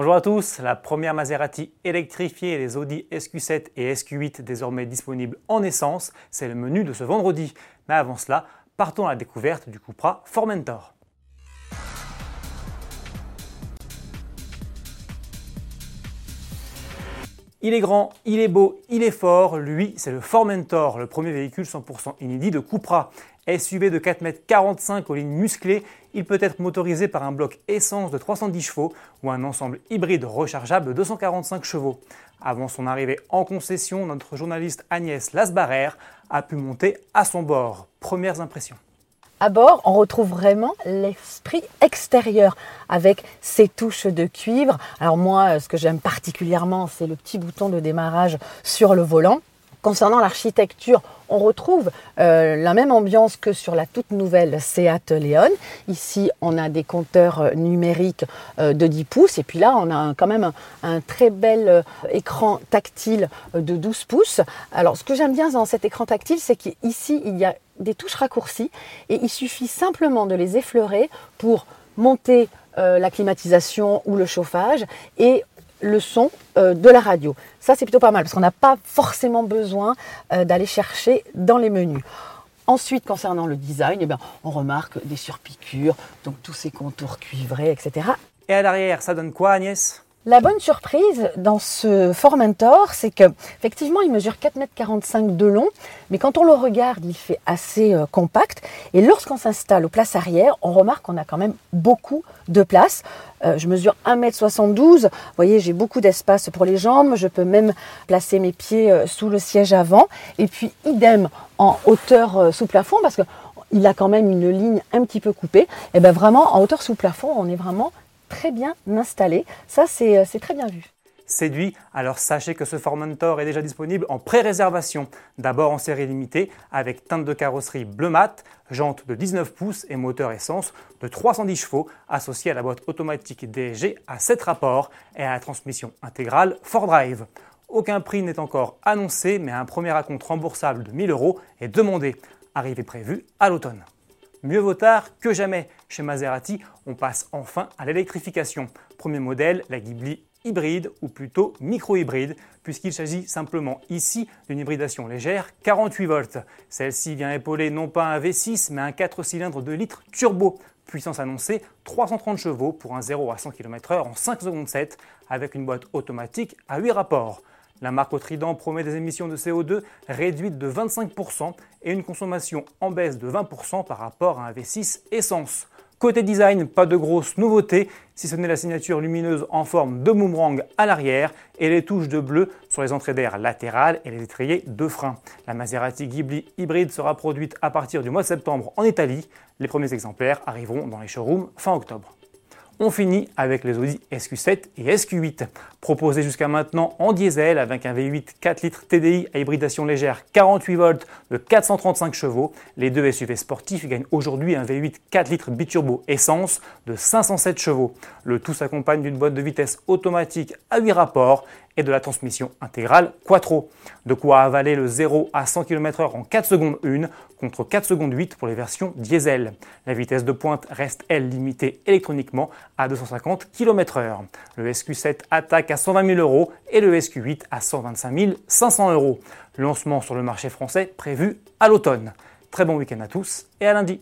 Bonjour à tous, la première Maserati électrifiée, les Audi SQ7 et SQ8 désormais disponibles en essence, c'est le menu de ce vendredi. Mais avant cela, partons à la découverte du Cupra Formentor. Il est grand, il est beau, il est fort. Lui, c'est le Formentor, le premier véhicule 100% inédit de Cupra. SUV de 4,45 m aux lignes musclées, il peut être motorisé par un bloc essence de 310 chevaux ou un ensemble hybride rechargeable de 245 chevaux. Avant son arrivée en concession, notre journaliste Agnès Lasbarère a pu monter à son bord. Premières impressions. À bord, on retrouve vraiment l'esprit extérieur avec ses touches de cuivre. Alors moi, ce que j'aime particulièrement, c'est le petit bouton de démarrage sur le volant. Concernant l'architecture, on retrouve euh, la même ambiance que sur la toute nouvelle Seat Leon. Ici, on a des compteurs euh, numériques euh, de 10 pouces et puis là, on a quand même un, très bel écran tactile de 12 pouces. Alors, ce que j'aime bien dans cet écran tactile, c'est qu'ici, il y a des touches raccourcies et il suffit simplement de les effleurer pour monter la climatisation ou le chauffage et le son euh, de la radio. Ça, c'est plutôt pas mal parce qu'on n'a pas forcément besoin euh, d'aller chercher dans les menus. Ensuite, concernant le design, eh bien, on remarque des surpiqûres, donc tous ces contours cuivrés, etc. Et à l'arrière, ça donne quoi, Agnès? La bonne surprise dans ce Formentor, c'est que effectivement, il mesure 4,45 m de long, mais quand on le regarde, il fait assez euh, compact. Et lorsqu'on s'installe aux places arrière, on remarque qu'on a quand même beaucoup de place. Euh, je mesure 1m72. Vous voyez, j'ai beaucoup d'espace pour les jambes. Je peux même placer mes pieds euh, sous le siège avant. Et puis, idem en hauteur sous plafond, parce qu'il a quand même une ligne un petit peu coupée. Et bien vraiment, en hauteur sous plafond, on est vraiment très bien installé. Ça, euh, c'est très bien vu. Séduit, alors sachez que ce Formentor est déjà disponible en pré-réservation. D'abord en série limitée avec teinte de carrosserie bleu mat, jante de 19 pouces et moteur essence de 310 chevaux associé à la boîte automatique DSG à 7 rapports et à la transmission intégrale 4Drive. Aucun prix n'est encore annoncé, mais un premier acompte remboursable de 1000 euros est demandé. Arrivée prévue à l'automne. Mieux vaut tard que jamais. Chez Maserati, on passe enfin à l'électrification. Premier modèle, la Ghibli hybride ou plutôt micro-hybride, puisqu'il s'agit simplement ici d'une hybridation légère 48 volts. Celle-ci vient épauler non pas un V6 mais un 4 cylindres de litres turbo. Puissance annoncée 330 chevaux pour un 0 à 100 km/h en 5 secondes 7 avec une boîte automatique à 8 rapports. La marque au Trident promet des émissions de CO2 réduites de 25% et une consommation en baisse de 20% par rapport à un V6 essence. Côté design, pas de grosses nouveautés, si ce n'est la signature lumineuse en forme de boomerang à l'arrière et les touches de bleu sur les entrées d'air latérales et les étriers de frein. La Maserati Ghibli hybride sera produite à partir du mois de septembre en Italie. Les premiers exemplaires arriveront dans les showrooms fin octobre. On finit avec les Audi SQ7 et SQ8, proposés jusqu'à maintenant en diesel avec un V8 4 litres TDI à hybridation légère 48 volts de 435 chevaux. Les deux SUV sportifs gagnent aujourd'hui un V8 4 litres biturbo essence de 507 chevaux. Le tout s'accompagne d'une boîte de vitesse automatique à 8 rapports de la transmission intégrale Quattro. De quoi avaler le 0 à 100 km/h en 4 secondes 1 contre 4 secondes 8 pour les versions diesel. La vitesse de pointe reste elle limitée électroniquement à 250 km/h. Le SQ7 attaque à 120 000 euros et le SQ8 à 125 500 euros. Lancement sur le marché français prévu à l'automne. Très bon week-end à tous et à lundi.